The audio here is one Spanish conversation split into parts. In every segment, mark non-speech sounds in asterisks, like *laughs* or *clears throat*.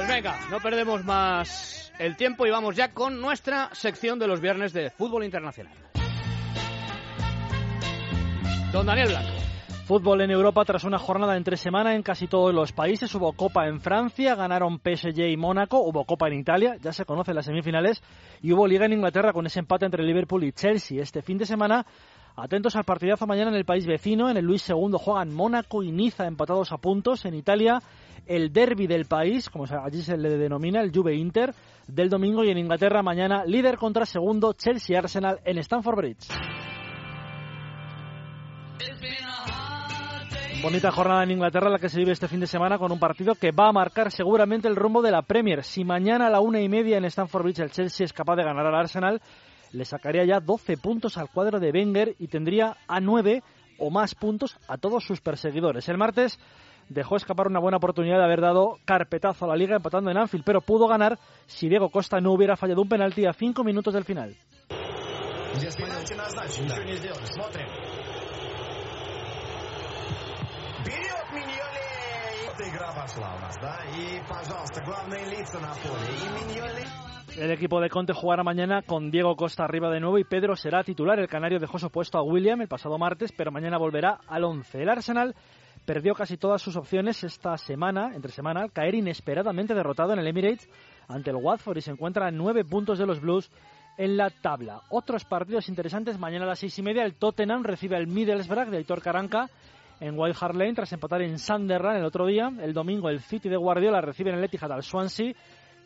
Pues venga, no perdemos más el tiempo y vamos ya con nuestra sección de los viernes de fútbol internacional. Don Daniel Blanco. Fútbol en Europa tras una jornada entre semana en casi todos los países. Hubo Copa en Francia, ganaron PSG y Mónaco. Hubo Copa en Italia, ya se conocen las semifinales. Y hubo Liga en Inglaterra con ese empate entre Liverpool y Chelsea. Este fin de semana, atentos al partidazo mañana en el país vecino. En el Luis II juegan Mónaco y Niza empatados a puntos. En Italia, el derby del país, como allí se le denomina, el Juve Inter, del domingo. Y en Inglaterra, mañana, líder contra segundo, Chelsea Arsenal en Stamford Bridge. Bonita jornada en Inglaterra la que se vive este fin de semana con un partido que va a marcar seguramente el rumbo de la Premier. Si mañana a la una y media en Stamford Bridge el Chelsea es capaz de ganar al Arsenal, le sacaría ya 12 puntos al cuadro de Wenger y tendría a 9 o más puntos a todos sus perseguidores. El martes dejó escapar una buena oportunidad de haber dado carpetazo a la liga empatando en Anfield, pero pudo ganar si Diego Costa no hubiera fallado un penalti a 5 minutos del final. El equipo de Conte jugará mañana con Diego Costa arriba de nuevo y Pedro será titular. El canario dejó su puesto a William el pasado martes, pero mañana volverá al 11. El Arsenal perdió casi todas sus opciones esta semana, entre semana, al caer inesperadamente derrotado en el Emirates ante el Watford y se encuentra a nueve puntos de los Blues en la tabla. Otros partidos interesantes, mañana a las seis y media el Tottenham recibe al Middlesbrough de Aitor Caranca en White Hart Lane tras empatar en Sunderland el otro día. El domingo el City de Guardiola recibe en el Etihad al Swansea,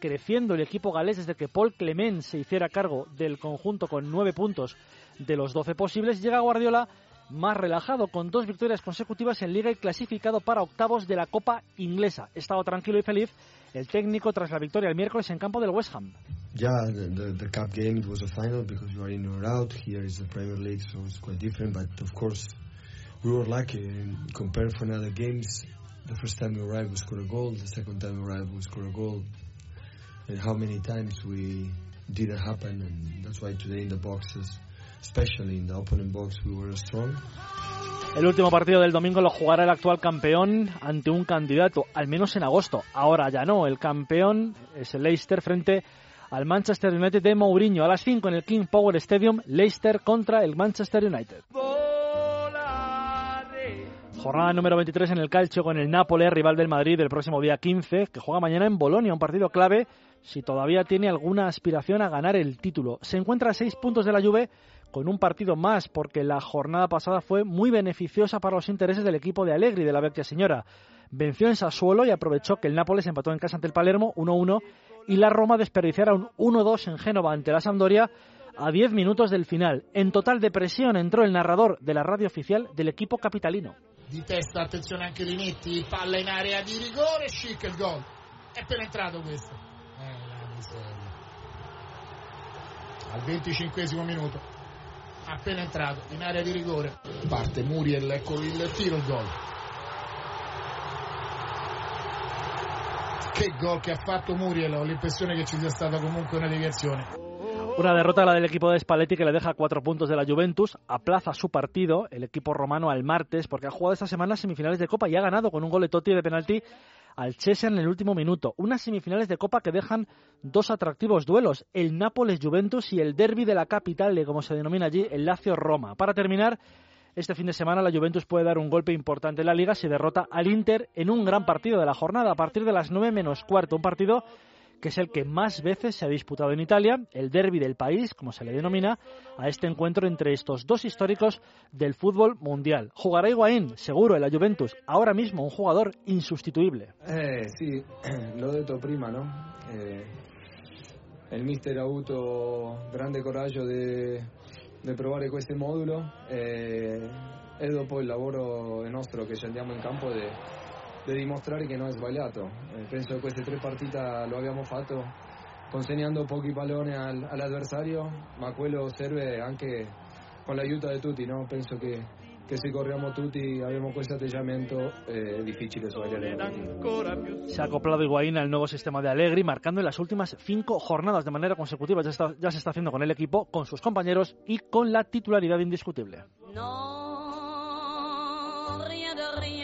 creciendo el equipo galés desde que Paul Clement se hiciera cargo del conjunto con nueve puntos de los doce posibles. Llega Guardiola más relajado con dos victorias consecutivas en Liga y clasificado para octavos de la Copa Inglesa. Estado tranquilo y feliz el técnico tras la victoria el miércoles en campo del West Ham. Yeah, the, the, cup game it was a final because you are in or out. Here is the Premier League, so it's quite different. But of course, we were lucky compared for other games. The first time we arrived, we scored a goal. The second time we arrived, we scored a goal. And how many times we didn't happen, and that's why today in the boxes, especially in the opponent box, we were strong. El último partido del domingo lo jugará el actual campeón ante un candidato, al menos en agosto. Ahora ya no. El campeón es el Leicester frente al Manchester United de Mourinho. A las 5 en el King Power Stadium, Leicester contra el Manchester United. Jornada número 23 en el Calcio con el Nápoles, rival del Madrid el próximo día 15, que juega mañana en Bolonia, un partido clave si todavía tiene alguna aspiración a ganar el título. Se encuentra a seis puntos de la Juve con un partido más porque la jornada pasada fue muy beneficiosa para los intereses del equipo de Allegri de la Vecchia Señora. Venció en Sassuolo y aprovechó que el Nápoles empató en casa ante el Palermo 1-1 y la Roma desperdiciara un 1-2 en Génova ante la Sampdoria a 10 minutos del final. En total de presión entró el narrador de la radio oficial del equipo capitalino. Di testa, attenzione anche Linetti, palla in area di rigore, chic il gol. È appena entrato questo. Eh, la miseria. Al 25 minuto. Appena entrato, in area di rigore. Parte Muriel, ecco il tiro, il gol. Che gol che ha fatto Muriel, ho l'impressione che ci sia stata comunque una deviazione. Una derrota la del equipo de Spalletti que le deja cuatro puntos de la Juventus, aplaza su partido, el equipo romano al martes, porque ha jugado esta semana semifinales de Copa y ha ganado con un gol de Totti de penalti al Chelsea en el último minuto. Unas semifinales de Copa que dejan dos atractivos duelos, el Nápoles-Juventus y el derby de la capital, de como se denomina allí, el Lazio-Roma. Para terminar, este fin de semana la Juventus puede dar un golpe importante en la liga si derrota al Inter en un gran partido de la jornada a partir de las nueve menos cuarto, un partido que es el que más veces se ha disputado en Italia, el derby del país, como se le denomina, a este encuentro entre estos dos históricos del fútbol mundial. Jugará Higuaín, seguro, en la Juventus, ahora mismo un jugador insustituible. Eh, sì, *clears throat* l'ho detto prima, no? Eh, il mister ha avuto grande coraggio di, di provare questo modulo e, e dopo il lavoro nostro che ci andiamo in campo di di dimostrare che non è sbagliato. Eh, penso che queste tre partite lo abbiamo fatto consegnando pochi palloni al, all'avversario, ma quello serve anche con l'aiuto di tutti. No? Penso che, che se corriamo tutti abbiamo questo atteggiamento è difficile sbagliare. Se ha acoplado Higuaín al nuevo sistema de Allegri, marcando en las últimas cinco jornadas de manera consecutiva. Ya, está, ya se está haciendo con el equipo, con sus compañeros y con la titularidad indiscutible. No.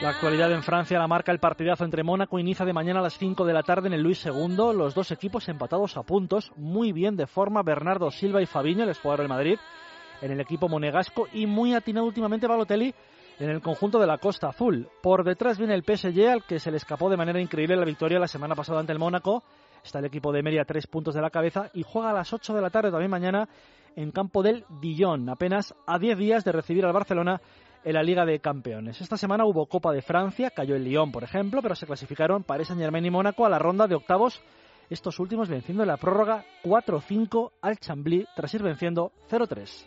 La actualidad en Francia la marca el partidazo entre Mónaco y Niza de mañana a las 5 de la tarde en el Luis II. Los dos equipos empatados a puntos, muy bien de forma Bernardo Silva y Fabiño, el jugador del Madrid, en el equipo monegasco y muy atinado últimamente Balotelli en el conjunto de la Costa Azul. Por detrás viene el PSG al que se le escapó de manera increíble la victoria la semana pasada ante el Mónaco. Está el equipo de media tres puntos de la cabeza y juega a las 8 de la tarde también mañana en campo del Dijon, apenas a 10 días de recibir al Barcelona en la Liga de Campeones. Esta semana hubo Copa de Francia, cayó el Lyon, por ejemplo, pero se clasificaron Paris Saint-Germain y Mónaco a la ronda de octavos, estos últimos venciendo en la prórroga 4-5 al Chambly tras ir venciendo 0-3.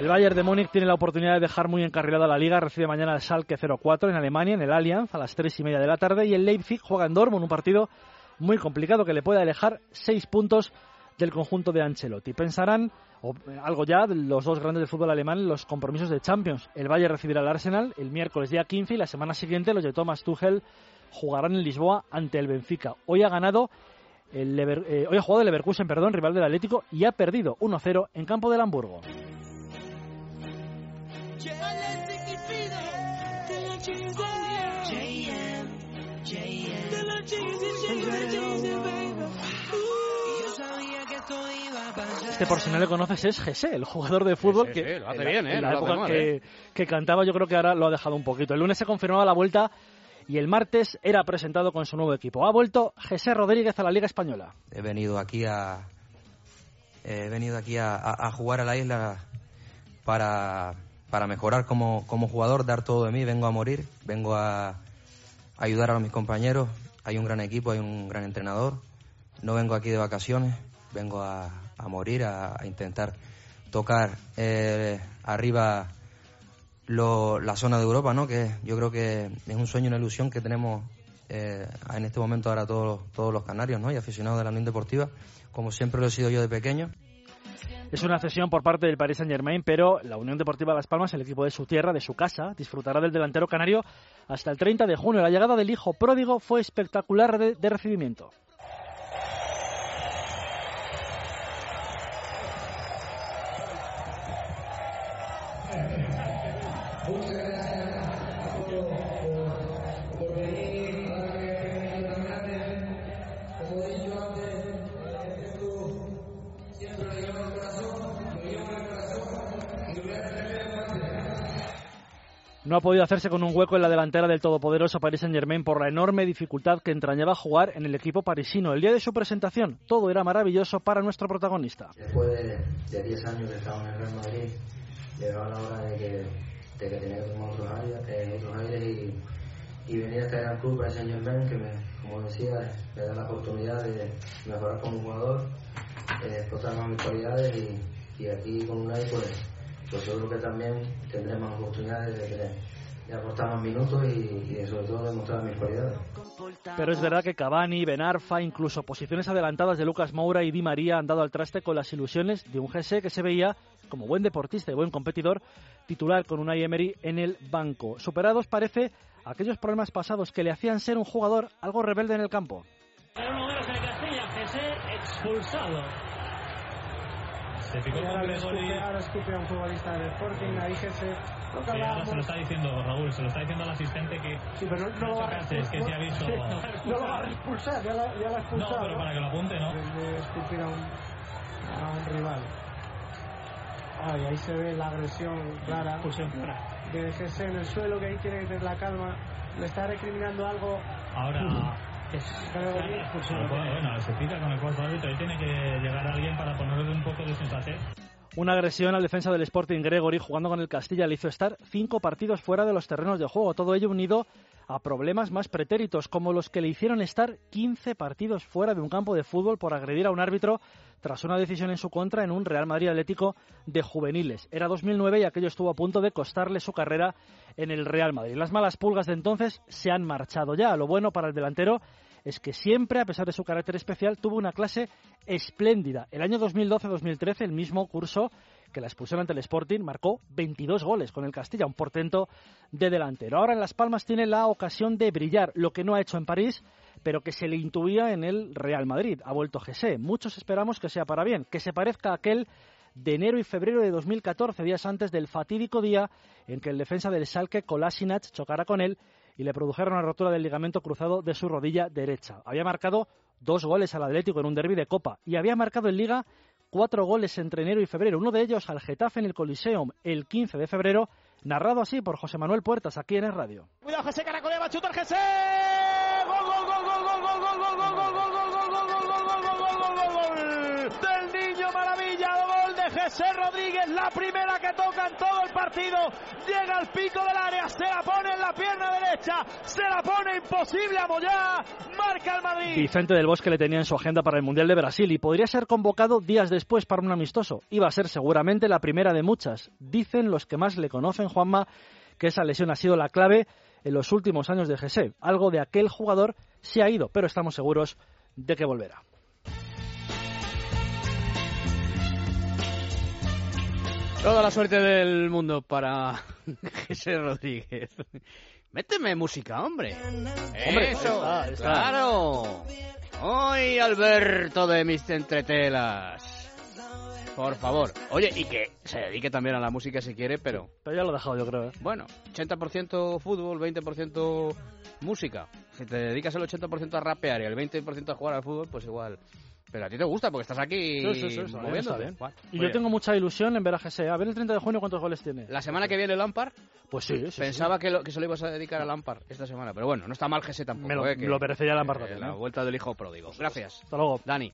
El Bayern de Múnich tiene la oportunidad de dejar muy encarrilada la liga. Recibe mañana el Schalke 0-4 en Alemania, en el Allianz, a las 3 y media de la tarde. Y el Leipzig juega en Dortmund, un partido muy complicado que le puede alejar 6 puntos del conjunto de Ancelotti. Pensarán o algo ya los dos grandes del fútbol alemán los compromisos de Champions. El Bayern recibirá al Arsenal el miércoles día 15 y la semana siguiente los de Thomas Tuchel jugarán en Lisboa ante el Benfica. Hoy ha ganado el eh, hoy ha jugado el Leverkusen, perdón, rival del Atlético y ha perdido 1-0 en campo del Hamburgo. Este por si no le conoces es Jesse, el jugador de fútbol que lo hace bien, ¿eh? la época que, que, cantaba yo creo que ahora lo ha dejado un poquito. El lunes se confirmaba la vuelta y el martes era presentado con su nuevo equipo. Ha vuelto Jesse Rodríguez a la Liga Española. He venido aquí a he venido aquí a, a jugar a la isla para, para mejorar como, como jugador, dar todo de mí. Vengo a morir, vengo a ayudar a mis compañeros. Hay un gran equipo, hay un gran entrenador. No vengo aquí de vacaciones, vengo a, a morir, a, intentar tocar eh, arriba la zona de Europa, ¿no? Que yo creo que es un sueño, una ilusión que tenemos eh, en este momento ahora todos, todos los canarios, ¿no? Y aficionados de la Unión Deportiva, como siempre lo he sido yo de pequeño. Es una cesión por parte del Paris Saint Germain, pero la Unión Deportiva Las Palmas, el equipo de su tierra, de su casa, disfrutará del delantero canario hasta el 30 de junio. La llegada del hijo pródigo fue espectacular de recibimiento. No ha podido hacerse con un hueco en la delantera del todopoderoso Paris Saint-Germain por la enorme dificultad que entrañaba jugar en el equipo parisino. El día de su presentación, todo era maravilloso para nuestro protagonista. Después de 10 años que estaba en el Real Madrid, llegaba la hora de que, de que tenía que tomar otros aires, otros aires y, y, venir a este gran club Paris Saint-Germain que, me, como decía, me da la oportunidad de mejorar como jugador, explotar más mis cualidades y, y aquí con un aire pues pues seguro que también tendremos oportunidades de, aportar más minutos y, y sobre todo demostrar mis cualidades. Pero es verdad que Cavani, Benarfa, incluso posiciones adelantadas de Lucas Moura y Di María han dado al traste con las ilusiones de un GS que se veía como buen deportista y buen competidor, titular con una Emery en el banco. Superados parece aquellos problemas pasados que le hacían ser un jugador algo rebelde en el campo. expulsado se picó con Gregory. Ahora escupe a un futbolista del Sporting, ahí que se. ahora se lo está diciendo Raúl, se lo está diciendo al asistente que. Sí, pero no, no lo va a es que se ha visto. *laughs* No lo va a expulsar, ya la, ya la ha expulsado. No, pero para que lo apunte, ¿no? De escupir a un, a un rival. Ay, ahí se ve la agresión clara. Expulsión clara. De Gese en el suelo, que ahí tiene que tener la calma. Le está recriminando algo. Ahora. *laughs* Una agresión al defensa del Sporting Gregory jugando con el Castilla le hizo estar cinco partidos fuera de los terrenos de juego. Todo ello unido a problemas más pretéritos, como los que le hicieron estar 15 partidos fuera de un campo de fútbol por agredir a un árbitro tras una decisión en su contra en un Real Madrid Atlético de juveniles. Era 2009 y aquello estuvo a punto de costarle su carrera en el Real Madrid. Las malas pulgas de entonces se han marchado ya. Lo bueno para el delantero es que siempre, a pesar de su carácter especial, tuvo una clase espléndida. El año 2012-2013, el mismo curso que la expulsión ante el Sporting, marcó 22 goles con el Castilla, un portento de delantero. Ahora en Las Palmas tiene la ocasión de brillar, lo que no ha hecho en París, pero que se le intuía en el Real Madrid. Ha vuelto Gese. Muchos esperamos que sea para bien, que se parezca a aquel de enero y febrero de 2014, días antes del fatídico día en que el defensa del Schalke, Kolasinac, chocara con él y le produjera una rotura del ligamento cruzado de su rodilla derecha. Había marcado dos goles al Atlético en un derby de Copa y había marcado en Liga cuatro goles entre enero y febrero, uno de ellos al Getafe en el Coliseum el 15 de febrero, narrado así por José Manuel Puertas aquí en el radio. Cuidado, José Caracolea, va a chutar. José Rodríguez, la primera que toca en todo el partido. Llega al pico del área, se la pone en la pierna derecha, se la pone imposible a Moyá, marca el Madrid. Vicente del Bosque le tenía en su agenda para el Mundial de Brasil y podría ser convocado días después para un amistoso. Iba a ser seguramente la primera de muchas. Dicen los que más le conocen, Juanma, que esa lesión ha sido la clave en los últimos años de Gese. Algo de aquel jugador se ha ido, pero estamos seguros de que volverá. Toda la suerte del mundo para *laughs* José Rodríguez. Méteme música, hombre. Hombre, Eso, está, está. claro. Hoy Alberto de mis entretelas. Por favor. Oye, y que se dedique también a la música si quiere, pero Pero ya lo he dejado, yo creo. ¿eh? bueno, 80% fútbol, 20% música. Si te dedicas el 80% a rapear y el 20% a jugar al fútbol, pues igual. Pero a ti te gusta porque estás aquí Sí, sí, sí, está bien. Bueno, Y yo bien. tengo mucha ilusión en ver a Gese. A ver el 30 de junio cuántos goles tiene. La semana que viene Lampard, Pues sí, pensaba que, lo, que se lo ibas a dedicar a Lampard esta semana. Pero bueno, no está mal Gese tampoco. Me lo- eh, que- lo merecería Lampard eh, también, La ¿eh? vuelta del hijo pródigo. Gracias. Hasta luego. Dani.